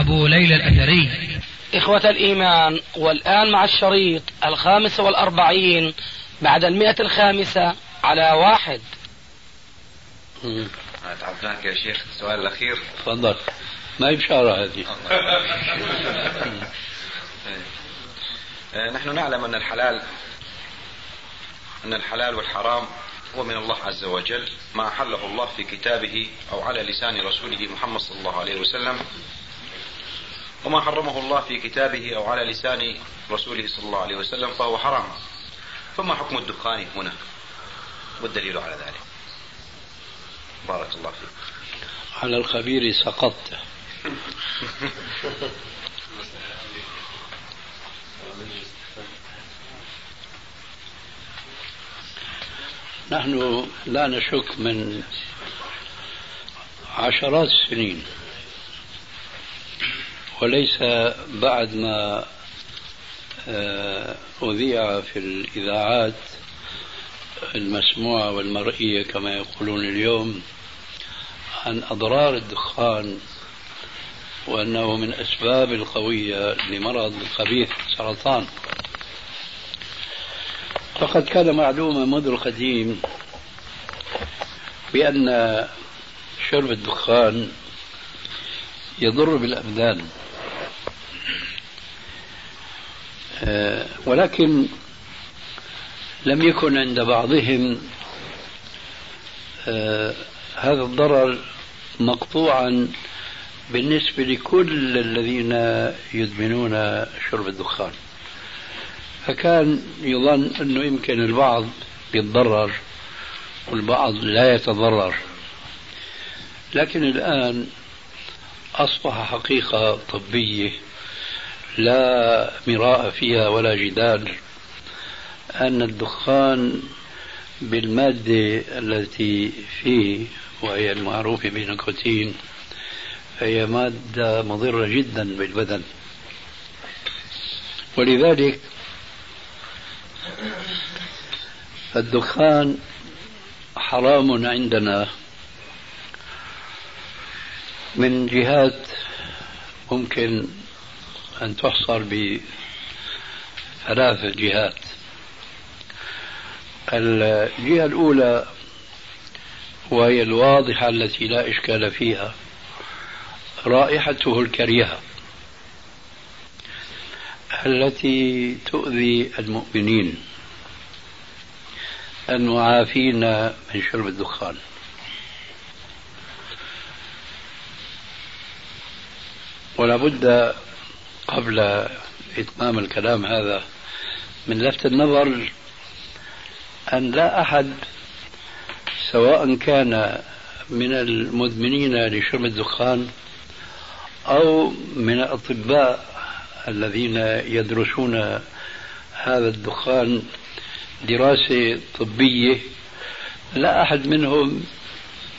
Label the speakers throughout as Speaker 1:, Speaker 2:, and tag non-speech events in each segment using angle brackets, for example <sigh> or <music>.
Speaker 1: أبو ليلى الأثري.
Speaker 2: إخوة الإيمان والآن مع الشريط الخامس والأربعين بعد المئة الخامسة على واحد.
Speaker 3: تعبناك يا شيخ السؤال الأخير.
Speaker 4: تفضل. ما هي بشارة هذه؟ <laughs>
Speaker 3: آه، نحن نعلم أن الحلال أن الحلال والحرام هو من الله عز وجل ما أحله الله في كتابه أو على لسان رسوله محمد صلى الله عليه وسلم. وما حرمه الله في كتابه أو على لسان رسوله صلى الله عليه وسلم فهو حرام. فما حكم الدخان هنا؟ والدليل على ذلك؟ بارك الله فيك.
Speaker 4: على الخبير سقطت. نحن لا نشك من عشرات السنين. وليس بعد ما آه، أذيع في الإذاعات المسموعة والمرئية كما يقولون اليوم عن أضرار الدخان وأنه من أسباب القوية لمرض الخبيث السرطان فقد كان معلوما منذ القديم بأن شرب الدخان يضر بالأبدان آه، ولكن لم يكن عند بعضهم آه، هذا الضرر مقطوعا بالنسبة لكل الذين يدمنون شرب الدخان. فكان يظن أنه يمكن البعض يتضرر والبعض لا يتضرر. لكن الآن أصبح حقيقة طبية. لا مراء فيها ولا جدال أن الدخان بالمادة التي فيه وهي المعروفة بنيكوتين فهي مادة مضرة جدا بالبدن. ولذلك الدخان حرام عندنا. من جهات ممكن أن تحصر بثلاث جهات. الجهة الأولى وهي الواضحة التي لا إشكال فيها رائحته الكريهة التي تؤذي المؤمنين المعافين من شرب الدخان. ولا بد قبل إتمام الكلام هذا من لفت النظر أن لا أحد سواء كان من المدمنين لشرب الدخان أو من الأطباء الذين يدرسون هذا الدخان دراسة طبية لا أحد منهم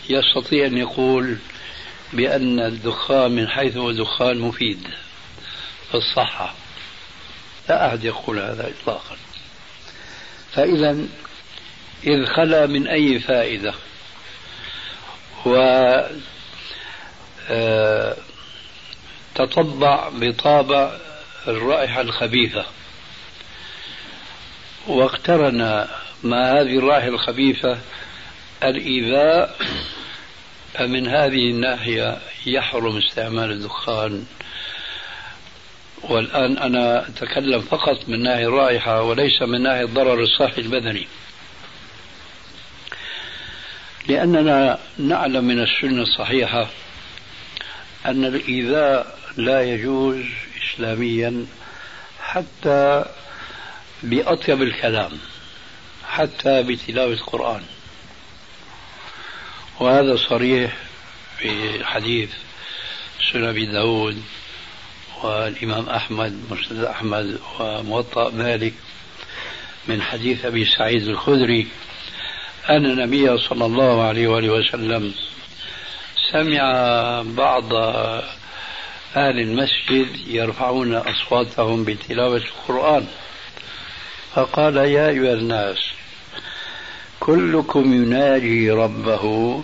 Speaker 4: يستطيع أن يقول بأن الدخان من حيث هو دخان مفيد. في الصحة. لا أحد يقول هذا إطلاقا. فإذا إذ خلا من أي فائدة؟ و آه، تطبع بطابع الرائحة الخبيثة. واقترن مع هذه الرائحة الخبيثة الإيذاء فمن هذه الناحية يحرم استعمال الدخان والآن أنا أتكلم فقط من ناحية الرائحة وليس من ناحية الضرر الصحي البدني. لأننا نعلم من السنة الصحيحة أن الإيذاء لا يجوز إسلاميا حتى بأطيب الكلام حتى بتلاوة القرآن. وهذا صريح في حديث سنن أبي داود والإمام أحمد مسند أحمد وموطأ مالك من حديث أبي سعيد الخدري أن النبي صلى الله عليه وآله وسلم سمع بعض أهل المسجد يرفعون أصواتهم بتلاوة القرآن. فقال يا أيها الناس كلكم يناجي ربه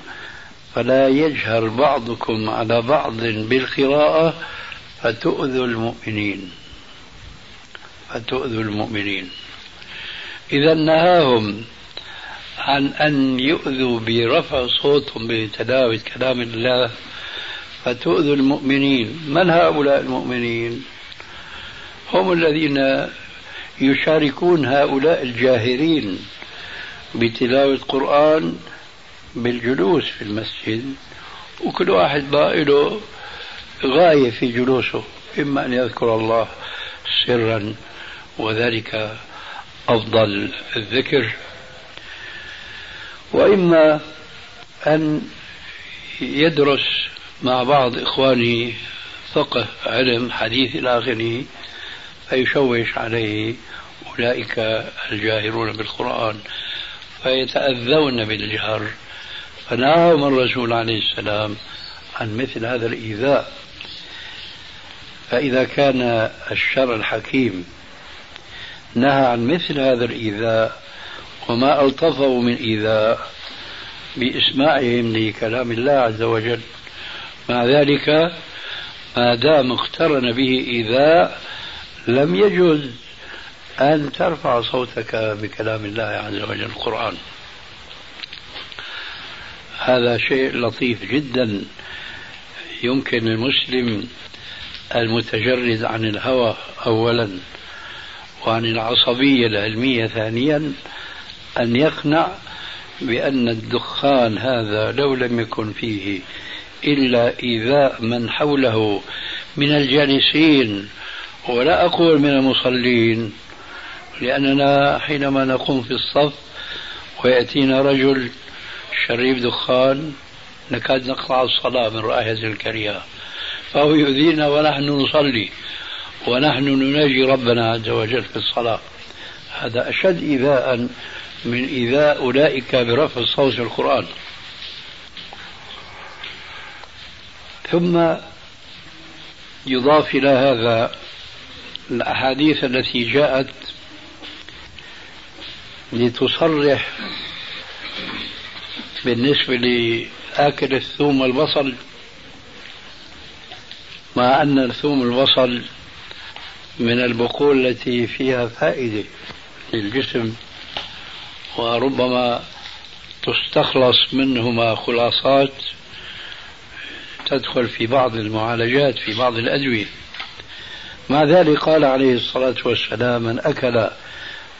Speaker 4: فلا يجهر بعضكم على بعض بالقراءة فتؤذوا المؤمنين؟ فتؤذوا المؤمنين. إذا نهاهم عن أن يؤذوا برفع صوتهم بتلاوة كلام الله. فتؤذوا المؤمنين. من هؤلاء المؤمنين؟ هم الذين يشاركون هؤلاء الجاهرين بتلاوة القرآن بالجلوس في المسجد. وكل واحد له غاية في جلوسه إما أن يذكر الله سرا وذلك أفضل الذكر وإما أن يدرس مع بعض إخوانه فقه علم حديث إلى آخره فيشوش عليه أولئك الجاهرون بالقرآن فيتأذون بالجهر. فنهاهم الرسول عليه السلام عن مثل هذا الإيذاء. فإذا كان الشرع الحكيم نهى عن مثل هذا الإيذاء وما ألطفه من إيذاء بإسماعهم لكلام الله عز وجل مع ذلك ما دام اقترن به إيذاء لم يجوز أن ترفع صوتك بكلام الله عز وجل القرآن. هذا شيء لطيف جدا يمكن المسلم المتجرد عن الهوى أولا وعن العصبية العلمية ثانيا أن يقنع بأن الدخان هذا لو لم يكن فيه إلا إيذاء من حوله من الجالسين. ولا أقول من المصلين لأننا حينما نقوم في الصف ويأتينا رجل شريف دخان نكاد نقطع الصلاة من رائحة الكريهة. فهو يؤذينا ونحن نصلي ونحن نناجي ربنا عز وجل في الصلاة. هذا أشد إيذاء من إيذاء أولئك برفع الصوت في القرآن. ثم يضاف إلى هذا الأحاديث التي جاءت لتصرح بالنسبة لآكل الثوم والبصل. مع أن الثوم والبصل من البقول التي فيها فائدة للجسم وربما تستخلص منهما خلاصات تدخل في بعض المعالجات في بعض الأدوية. مع ذلك قال عليه الصلاة والسلام من أكل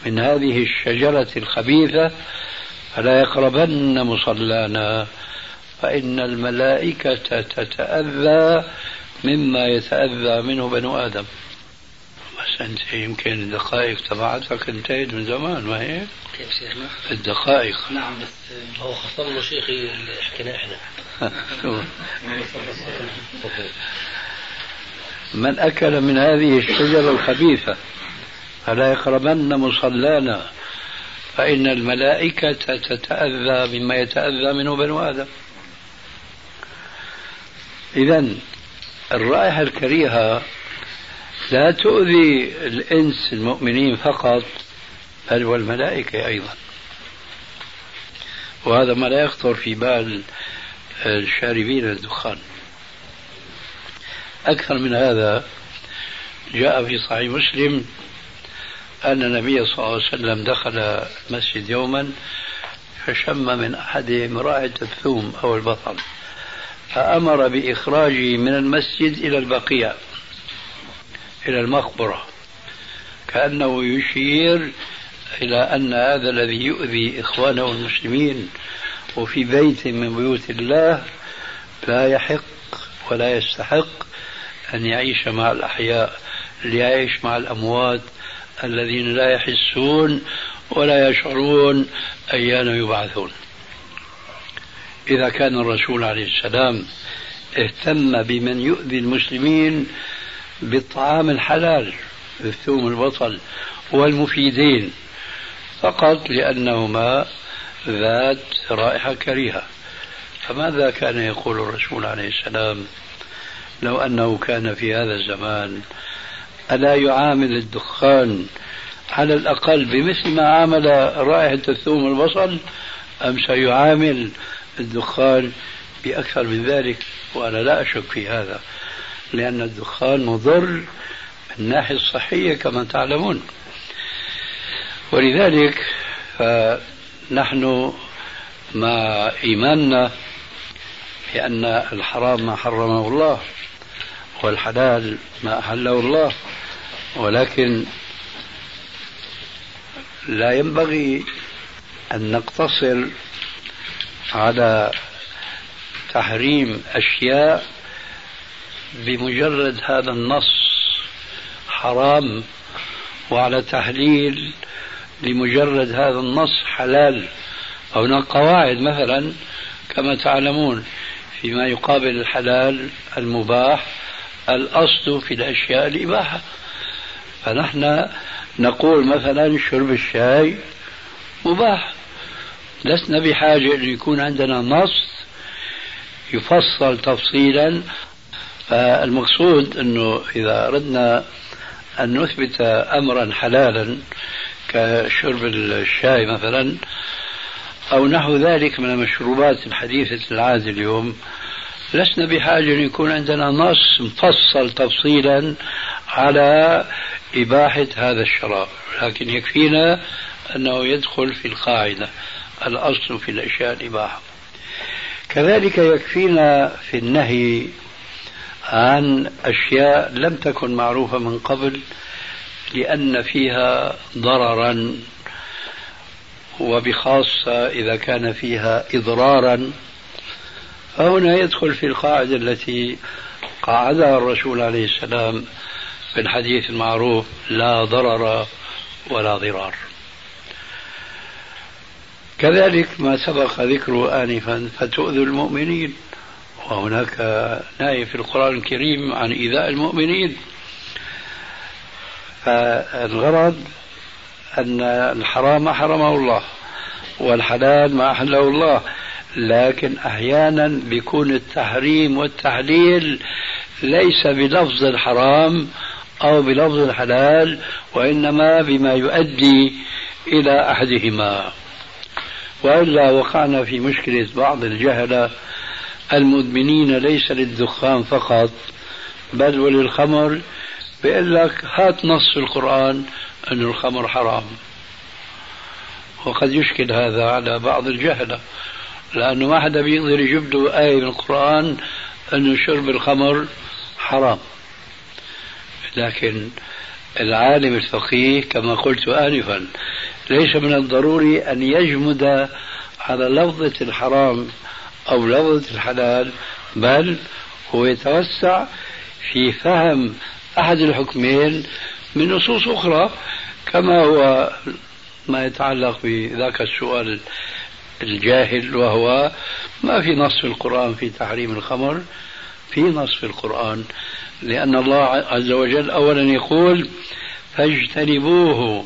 Speaker 4: من هذه الشجرة الخبيثة فلا يقربن مصلانا فإن الملائكة تتأذى مما يتأذى منه بنو آدم بس أنت يمكن الدقائق تبعتك انتهت من زمان ما هي؟
Speaker 2: كيف شيخنا؟
Speaker 4: الدقائق
Speaker 2: نعم بس هو خصم له شيخي اللي حكيناه إحنا <laughs>
Speaker 4: من أكل من هذه الشجرة الخبيثة فلا يقربن مصلانا فإن الملائكة تتأذى مما يتأذى منه بنو آدم إذا الرائحة الكريهة لا تؤذي الإنس المؤمنين فقط بل والملائكة أيضا. وهذا ما لا يخطر في بال الشاربين الدخان. أكثر من هذا جاء في صحيح مسلم أن النبي صلى الله عليه وسلم دخل المسجد يوما فشم من أحدهم رائحة الثوم أو البصل فأمر بإخراجه من المسجد إلى البقيع إلى المقبرة كأنه يشير إلى أن هذا الذي يؤذي إخوانه المسلمين وفي بيت من بيوت الله لا يحق ولا يستحق أن يعيش مع الأحياء ليعيش مع الأموات الذين لا يحسون ولا يشعرون أيان يبعثون. إذا كان الرسول عليه السلام اهتم بمن يؤذي المسلمين بالطعام الحلال الثوم البصل والمفيدين فقط لأنهما ذات رائحة كريهة. فماذا كان يقول الرسول عليه السلام؟ لو أنه كان في هذا الزمان ألا يعامل الدخان على الأقل بمثل ما عامل رائحة الثوم والبصل أم سيعامل الدخان بأكثر من ذلك وأنا لا أشك في هذا لأن الدخان مضر من الناحية الصحية كما تعلمون. ولذلك فنحن مع إيماننا بأن الحرام ما حرمه الله والحلال ما أحله الله ولكن لا ينبغي أن نقتصر على تحريم أشياء بمجرد هذا النص حرام وعلى تحليل لمجرد هذا النص حلال. هناك قواعد مثلا كما تعلمون فيما يقابل الحلال المباح الأصل في الأشياء الإباحة. فنحن نقول مثلا شرب الشاي مباح. لسنا بحاجة أن يكون عندنا نص يفصل تفصيلا فالمقصود أنه إذا أردنا أن نثبت أمرا حلالا كشرب الشاي مثلا أو نحو ذلك من المشروبات الحديثة العادة اليوم لسنا بحاجة أن يكون عندنا نص مفصل تفصيلا على إباحة هذا الشراب لكن يكفينا أنه يدخل في القاعدة. الأصل في الأشياء الإباحة. كذلك يكفينا في النهي عن أشياء لم تكن معروفة من قبل لأن فيها ضررا وبخاصة إذا كان فيها إضرارا. فهنا يدخل في القاعدة التي قاعدها الرسول عليه السلام في الحديث المعروف لا ضرر ولا ضرار. كذلك ما سبق ذكره آنفا فتؤذوا المؤمنين. وهناك نهي في القرآن الكريم عن إيذاء المؤمنين. فالغرض أن الحرام ما حرمه الله والحلال ما أحله الله. لكن أحيانا بيكون التحريم والتحليل ليس بلفظ الحرام أو بلفظ الحلال وإنما بما يؤدي إلى أحدهما. وإلا وقعنا في مشكلة بعض الجهلة المدمنين ليس للدخان فقط بل وللخمر. بيقول لك هات نص القرآن أن الخمر حرام. وقد يشكل هذا على بعض الجهلة لأنه ما حدا بيقدر يجيب له آية من القرآن أنه شرب الخمر حرام. لكن العالم الفقيه كما قلت آنفا ليس من الضروري أن يجمد على لفظة الحرام أو لفظة الحلال بل هو يتوسع في فهم أحد الحكمين من نصوص أخرى كما هو ما يتعلق بذاك السؤال الجاهل وهو ما في نص في القرآن في تحريم الخمر؟ في نص في القرآن لأن الله عز وجل أولا يقول فاجتنبوه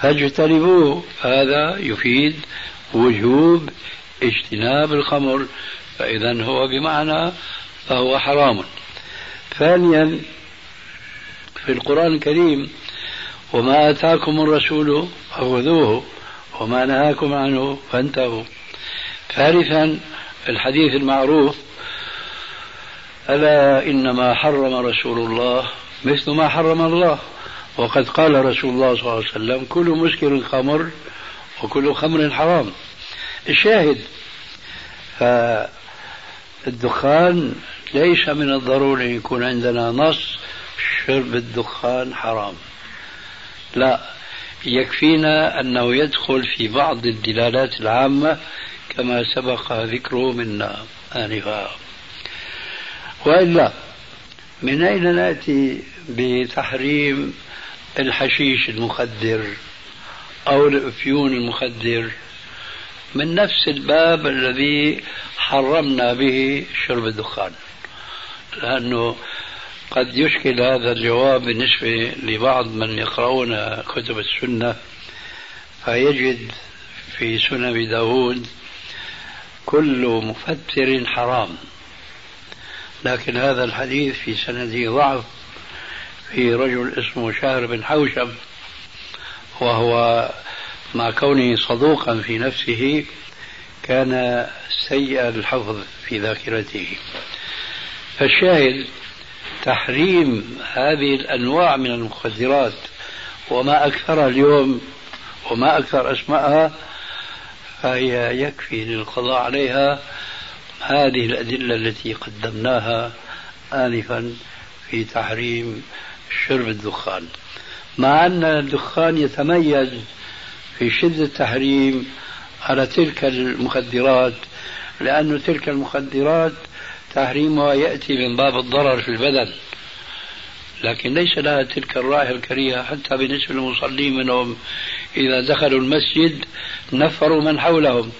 Speaker 4: فاجتنبوه هذا يفيد وجوب اجتناب الخمر فإذا هو بمعنى فهو حرام. ثانيا في القرآن الكريم وما آتاكم الرسول فخذوه وما نهاكم عنه فانتهوا. ثالثا الحديث المعروف ألا إنما حرم رسول الله مثل ما حرم الله. وقد قال رسول الله صلى الله عليه وسلم كل مسكر خمر وكل خمر حرام. الشاهد فالدخان ليس من الضروري يكون عندنا نص شرب الدخان حرام. لا يكفينا أنه يدخل في بعض الدلالات العامة كما سبق ذكره منا آنفا. وإلا من أين نأتي بتحريم الحشيش المخدر أو الأفيون المخدر من نفس الباب الذي حرمنا به شرب الدخان لأنه قد يشكل هذا الجواب بالنسبة لبعض من يقرؤون كتب السنة فيجد في سنن داود كل مفتر حرام لكن هذا الحديث في سنده ضعف. في رجل اسمه شاهر بن حوشب وهو مع كونه صدوقا في نفسه كان سيء الحفظ في ذاكرته. فالشاهد تحريم هذه الأنواع من المخدرات وما اكثرها اليوم وما أكثر اسمائها فهي يكفي للقضاء عليها. هذه الأدلة التي قدمناها انفا في تحريم شرب الدخان. مع أن الدخان يتميز في شدة التحريم على تلك المخدرات لأن تلك المخدرات تحريمها يأتي من باب الضرر في البدن. لكن ليس لها تلك الرائحة الكريهة حتى بالنسبة للمصلين منهم إذا دخلوا المسجد نفروا من حولهم.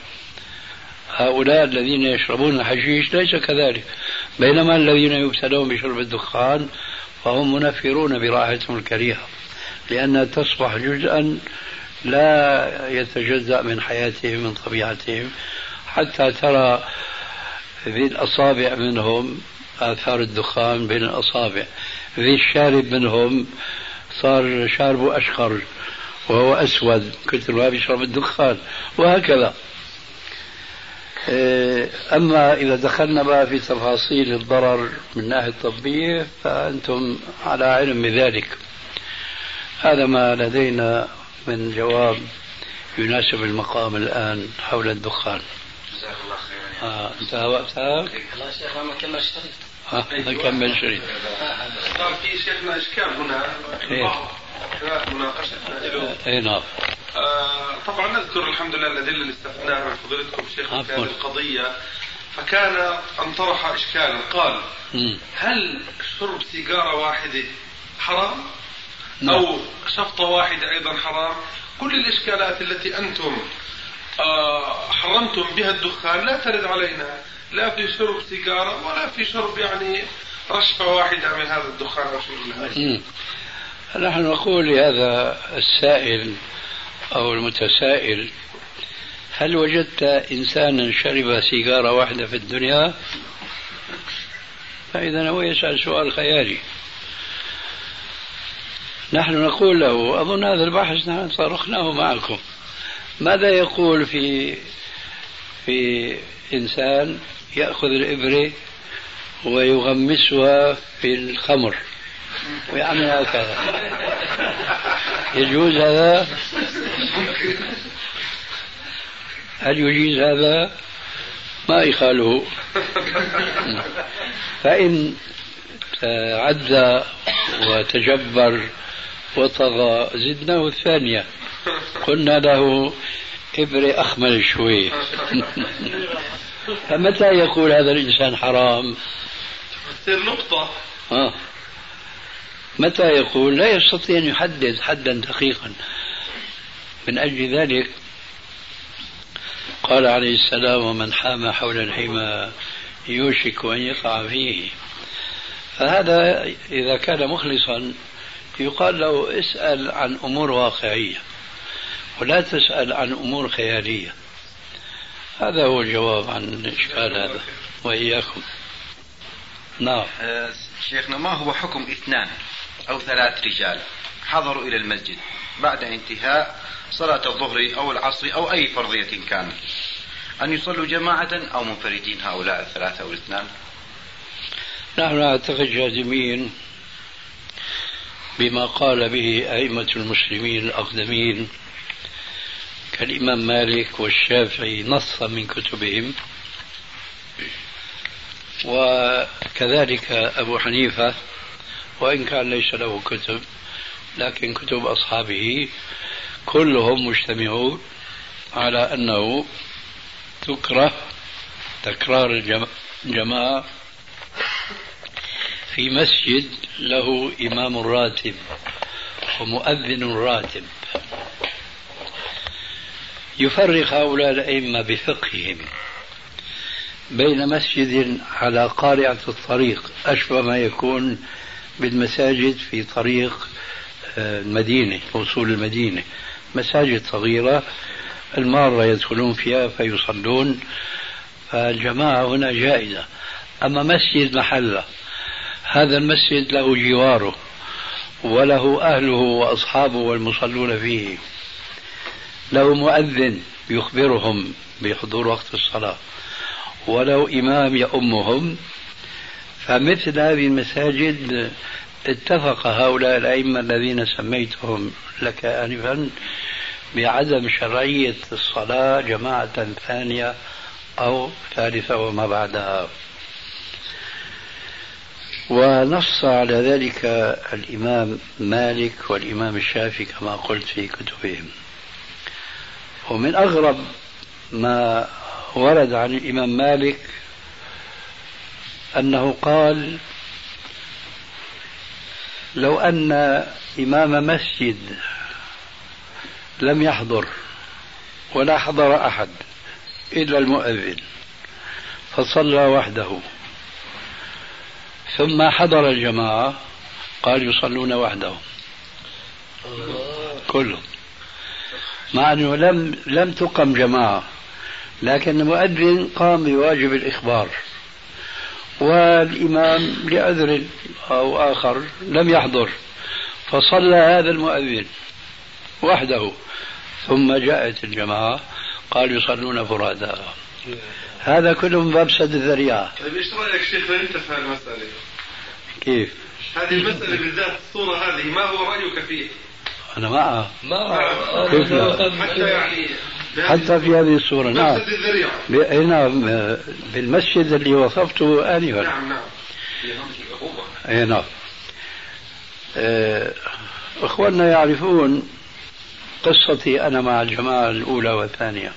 Speaker 4: هؤلاء الذين يشربون الحشيش ليس كذلك. بينما الذين يبتلون بشرب الدخان فهم منفرون برائحتهم الكريهة لأنها تصبح جزءا لا يتجزأ من حياتهم من طبيعتهم. حتى ترى ذي الأصابع منهم آثار الدخان بين الأصابع. ذي الشارب منهم صار شاربه أشقر وهو أسود كثر ما بيشرب الدخان وهكذا. أما إذا دخلنا بقى في تفاصيل الضرر من الناحية الطبية فأنتم على علم بذلك. هذا ما لدينا من جواب يناسب المقام الآن حول الدخان. جزاك الله خيرا آه انتهى وقتها؟
Speaker 2: لا شيخ ما كمل الشريط
Speaker 4: آه نكمل شريط.
Speaker 5: صار في شيخنا إشكال هنا.
Speaker 4: اي نعم.
Speaker 5: آه طبعا نذكر الحمد لله الادله اللي استفدناها من فضيلتكم شيخ في هذه القضية. فكان ان طرح اشكالا. قال هل شرب سيجارة واحدة حرام؟ نعم. أو شفطة واحدة أيضا حرام؟ كل الإشكالات التي أنتم آه، حرمتم بها الدخان لا ترد علينا. لا في شرب سيجارة ولا في شرب يعني رشفة واحدة من هذا الدخان أو شيء
Speaker 4: نحن نقول لهذا السائل أو المتسائل. هل وجدت إنسانا شرب سيجارة واحدة في الدنيا؟ فإذا هو يسأل سؤال خيالي. نحن نقول له أظن هذا البحث نحن صرخناه معكم. ماذا يقول في في إنسان يأخذ الإبرة ويغمسها في الخمر؟ ويعمل هكذا يجوز هذا؟ هل يجيز هذا؟ ما يخاله فإن عد وتجبر وطغى زدناه الثانية قلنا له إبرة أخمل شوي فمتى يقول هذا الإنسان حرام
Speaker 5: نقطة
Speaker 4: آه. متى يقول لا يستطيع أن يحدد حدا دقيقا؟ من أجل ذلك قال عليه السلام ومن حام حول الحمى يوشك أن يقع فيه. فهذا إذا كان مخلصا يقال له اسأل عن أمور واقعية ولا تسأل عن أمور خيالية. هذا هو الجواب عن الإشكال هذا. وإياكم. نعم.
Speaker 3: آه، شيخنا ما هو حكم اثنان؟ أو ثلاث رجال. حضروا إلى المسجد. بعد انتهاء صلاة الظهر أو العصر أو أي فرضية كانت أن يصلوا جماعة أو منفردين هؤلاء الثلاثة أو الاثنان.
Speaker 4: نحن نعتقد جازمين بما قال به أئمة المسلمين الأقدمين كالإمام مالك والشافعي نصا من كتبهم. وكذلك أبو حنيفة وإن كان ليس له كتب لكن كتب أصحابه كلهم مجتمعون على أنه تكره تكرار الجماعة في مسجد له إمام راتب ومؤذن راتب. يفرق هؤلاء الأئمة بفقههم بين مسجد على قارعة الطريق أشبه ما يكون بالمساجد في طريق آه، المدينة وصول المدينة. مساجد صغيرة المارة يدخلون فيها فيصلون فالجماعة هنا جائزة. أما مسجد محلة هذا المسجد له جواره وله أهله وأصحابه والمصلون فيه. له مؤذن يخبرهم بحضور وقت الصلاة ولو إمام يؤمهم فمثل هذه المساجد اتفق هؤلاء الأئمة الذين سميتهم لك آنفا بعدم شرعية الصلاة جماعة ثانية أو ثالثة وما بعدها. ونص على ذلك الإمام مالك والإمام الشافعي كما قلت في كتبهم. ومن أغرب ما ورد عن الإمام مالك أنه قال لو أن إمام مسجد لم يحضر ولا حضر أحد إلا المؤذن فصلى وحده. ثم حضر الجماعة قال يصلون وحدهم كلهم مع أنه لم لم تقم جماعة لكن المؤذن قام بواجب الإخبار. والإمام لعذر أو آخر لم يحضر فصلى هذا المؤذن وحده ثم جاءت الجماعة قال يصلون فرادى هذا كله من باب سد الذريعة
Speaker 5: طيب إيش رأيك شيخنا أنت في هالمسألة؟
Speaker 4: كيف؟
Speaker 5: هذه المسألة بالذات الصورة هذه ما هو رأيك فيه؟
Speaker 4: أنا معها
Speaker 5: لا؟ حتى يعني
Speaker 4: حتى في هذه الصورة نعم. نعم بالمسجد اللي وصفته آنفا.
Speaker 5: نعم نعم.
Speaker 4: أي نعم. آه، إخواننا يعرفون قصتي أنا مع الجماعة الأولى والثانية.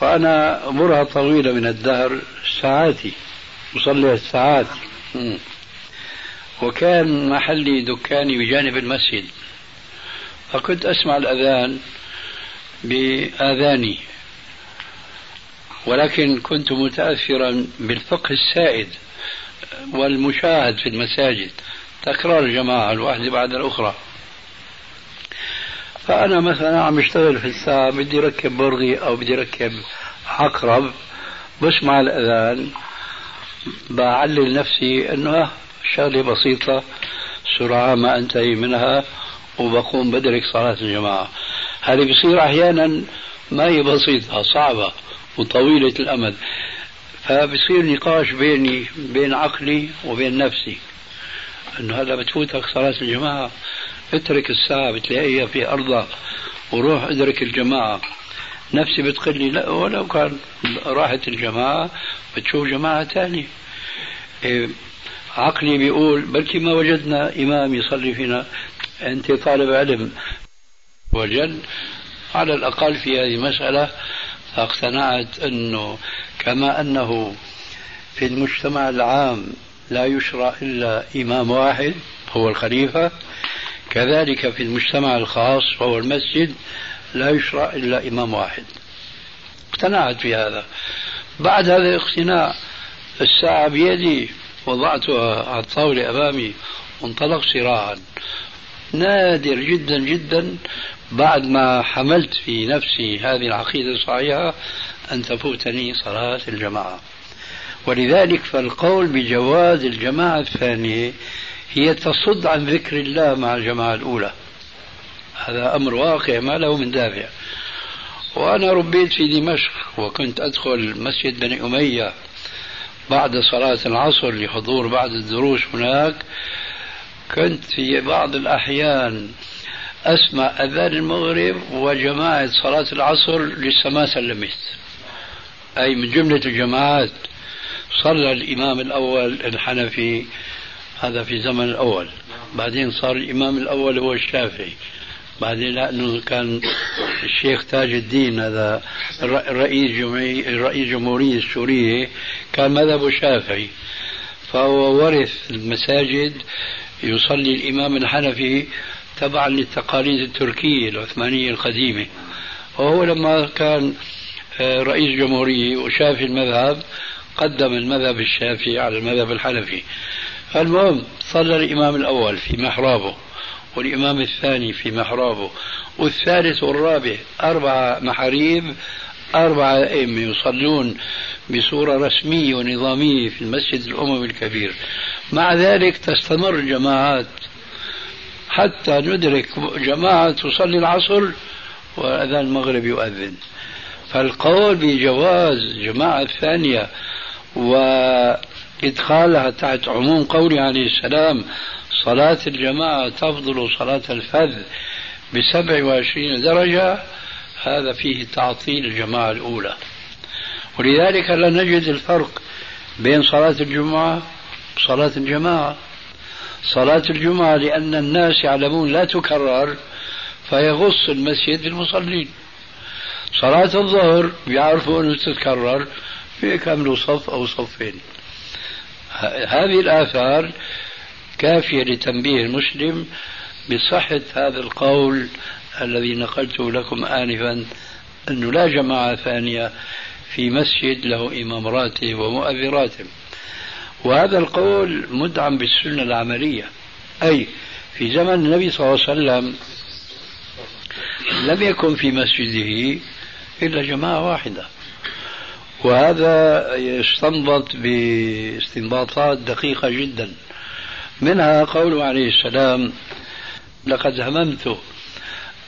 Speaker 4: فأنا أمرها طويلة من الدهر ساعاتي أصلي الساعات. وكان محلي دكاني بجانب المسجد. فكنت أسمع الأذان بآذاني. ولكن كنت متأثرا بالفقه السائد والمشاهد في المساجد تكرار الجماعة الواحدة بعد الأخرى. فأنا مثلا عم أشتغل في الساعة بدي ركب برغي أو بدي ركب عقرب بسمع الأذان بعلل نفسي أنه شغلة بسيطة سرعة ما أنتهي منها وبقوم بدرك صلاة الجماعة. هذه بصير أحيانا ما هي بسيطة صعبة وطويلة الأمد. فبصير نقاش بيني بين عقلي وبين نفسي. إنه هذا بتفوتك صلاة الجماعة. اترك الساعة بتلاقيها في أرضها وروح ادرك الجماعة. نفسي بتقول لي لا ولو كان راحت الجماعة بتشوف جماعة ثانية إيه عقلي بيقول بلكي ما وجدنا إمام يصلي فينا أنت طالب علم. وجد على الأقل في هذه المسألة فاقتنعت أنه كما أنه في المجتمع العام لا يشرع إلا إمام واحد هو الخليفة. كذلك في المجتمع الخاص وهو المسجد لا يشرع إلا إمام واحد. اقتنعت في هذا. بعد هذا الاقتناع الساعة بيدي وضعتها على الطاولة أمامي وانطلق سراعا نادر جدا جدا بعد ما حملت في نفسي هذه العقيدة الصحيحة أن تفوتني صلاة الجماعة. ولذلك فالقول بجواز الجماعة الثانية هي تصد عن ذكر الله مع الجماعة الأولى. هذا أمر واقع ما له من دافع. وأنا ربيت في دمشق وكنت أدخل مسجد بني أمية بعد صلاة العصر لحضور بعض الدروس هناك. كنت في بعض الأحيان أسمع أذان المغرب وجماعة صلاة العصر لسه ما سلمت. أي من جملة الجماعات صلى الإمام الأول الحنفي هذا في الزمن الأول. بعدين صار الإمام الأول هو الشافعي. بعدين لأنه كان الشيخ تاج الدين هذا رئيس جمهورية رئيس الجمهورية السورية كان مذهبه شافعي فهو ورث المساجد يصلي الإمام الحنفي تبعا للتقاليد التركية العثمانية القديمة. وهو لما كان آه، رئيس جمهورية وشافي المذهب قدم المذهب الشافعي على المذهب الحنفي. المهم صلى الإمام الأول في محرابه والإمام الثاني في محرابه والثالث والرابع أربع محاريب أربعة أئمة يصلون بصورة رسمية ونظامية في المسجد الأموي الكبير. مع ذلك تستمر جماعات حتى ندرك جماعة تصلي العصر وأذان المغرب يؤذن. فالقول بجواز جماعة ثانية وإدخالها تحت عموم قوله عليه السلام صلاة الجماعة تفضل صلاة الفذ بسبع وعشرين درجة هذا فيه تعطيل الجماعة الأولى. ولذلك لا نجد الفرق بين صلاة الجمعة وصلاة الجماعة. صلاة الجمعة لأن الناس يعلمون لا تكرر فيغص المسجد بالمصلين. صلاة الظهر بيعرفوا أنه تتكرر بيكملوا صف أو صفين. هذه الآثار كافية لتنبيه المسلم بصحة هذا القول الذي نقلته لكم آنفا أنه لا جماعة ثانية في مسجد له إمام راتب ومؤذن راتب. وهذا القول مدعم بالسنة العملية. أي في زمن النبي صلى الله عليه وسلم لم يكن في مسجده إلا جماعة واحدة. وهذا يستنبط باستنباطات دقيقة جدا. منها قوله عليه السلام لقد هممت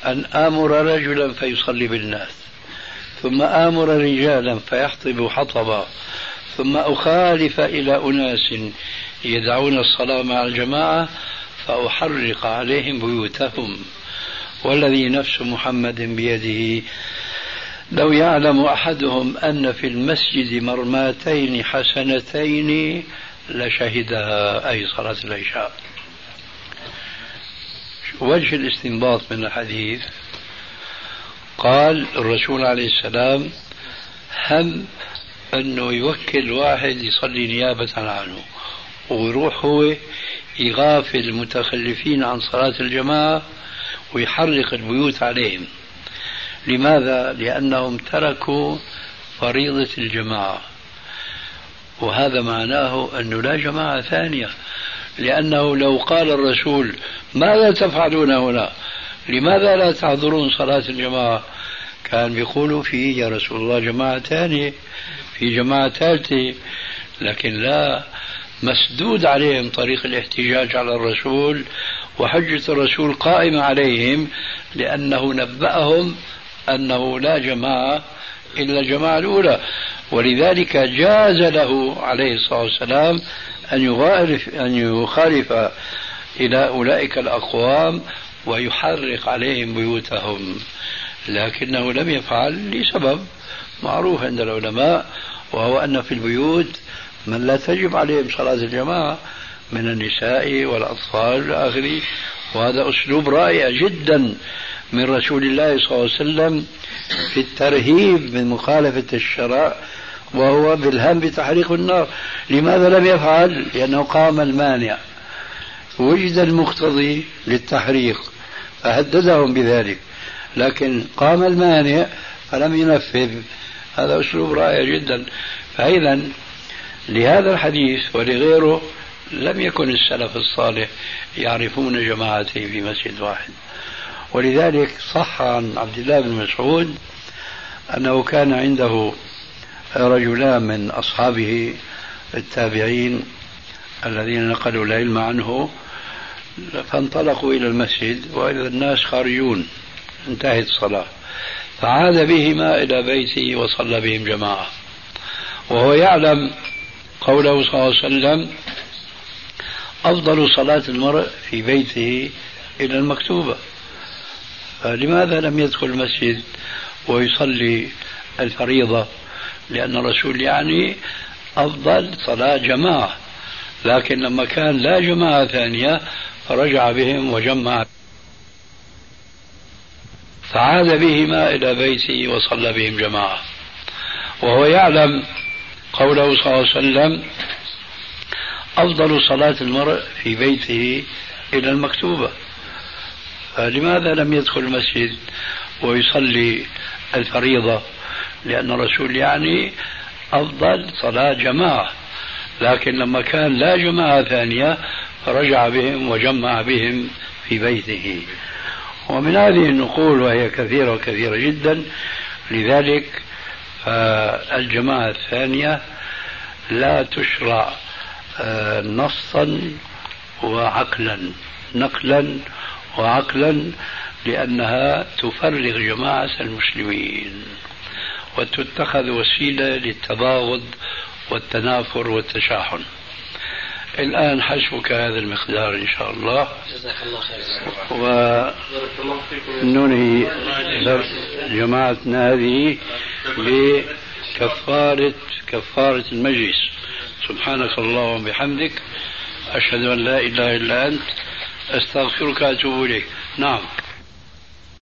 Speaker 4: أن آمر رجلا فيصلي بالناس ثم آمر رجالا فيحطب حطبا ثم أخالف إلى أناس يدعون الصلاة مع الجماعة فأحرق عليهم بيوتهم. والذي نفس محمد بيده. لو يعلم أحدهم أن في المسجد مرماتين حسنتين لشهدها أي صلاة العشاء. وجه الاستنباط من الحديث. قال الرسول عليه السلام هم أنه يوكل واحد يصلي نيابة عنه ويروح هو يغافل المتخلفين عن صلاة الجماعة ويحرق البيوت عليهم. لماذا؟ لأنهم تركوا فريضة الجماعة. وهذا معناه أنه لا جماعة ثانية. لأنه لو قال الرسول ماذا تفعلون هنا؟ لماذا لا تحضرون صلاة الجماعة؟ كان بيقولوا في يا رسول الله جماعة ثانية في جماعة ثالثة لكن لا مسدود عليهم طريق الاحتجاج على الرسول وحجة الرسول قائمة عليهم لأنه نبأهم أنه لا جماعة إلا الجماعة الأولى. ولذلك جاز له عليه الصلاة والسلام أن أن يخالف إلى أولئك الأقوام ويحرق عليهم بيوتهم لكنه لم يفعل لسبب. معروف عند العلماء وهو أن في البيوت من لا تجب عليهم صلاة الجماعة من النساء والأطفال إلى آخره. وهذا أسلوب رائع جدا من رسول الله صلى الله عليه وسلم في الترهيب من مخالفة الشرع وهو بالهم بتحريق النار. لماذا لم يفعل؟ لأنه قام المانع. وجد المقتضي للتحريق فهددهم بذلك. لكن قام المانع فلم ينفذ. هذا أسلوب رائع جدا. فإذا لهذا الحديث ولغيره لم يكن السلف الصالح يعرفون جماعتين في مسجد واحد. ولذلك صح عن عبد الله بن مسعود أنه كان عنده رجلان من أصحابه التابعين الذين نقلوا العلم عنه فانطلقوا إلى المسجد وإذا الناس خارجون. انتهت الصلاة. فعاد بهما إلى بيته وصلى بهم جماعة. وهو يعلم قوله صلى الله عليه وسلم أفضل صلاة المرء في بيته إلى المكتوبة. فلماذا لم يدخل المسجد ويصلي الفريضة؟ لأن الرسول يعني أفضل صلاة جماعة. لكن لما كان لا جماعة ثانية فرجع بهم وجمع فعاد بهما إلى بيته وصلى بهم جماعة. وهو يعلم قوله صلى الله عليه وسلم أفضل صلاة المرء في بيته إلى المكتوبة. فلماذا لم يدخل المسجد ويصلي الفريضة؟ لأن الرسول يعني أفضل صلاة جماعة. لكن لما كان لا جماعة ثانية رجع بهم وجمع بهم في بيته. ومن هذه النقول وهي كثيرة وكثيرة جدا لذلك فالجماعة الثانية لا تشرع آه، نصا وعقلا نقلا وعقلا لأنها تفرغ جماعة المسلمين وتتخذ وسيلة للتباغض والتنافر والتشاحن. الآن حسبك هذا المقدار إن شاء الله. جزاك الله خير. وننهي درس جماعتنا هذه بكفارة كفارة المجلس. سبحانك اللهم وبحمدك. أشهد أن لا إله إلا أنت. أستغفرك وأتوب إليك. نعم.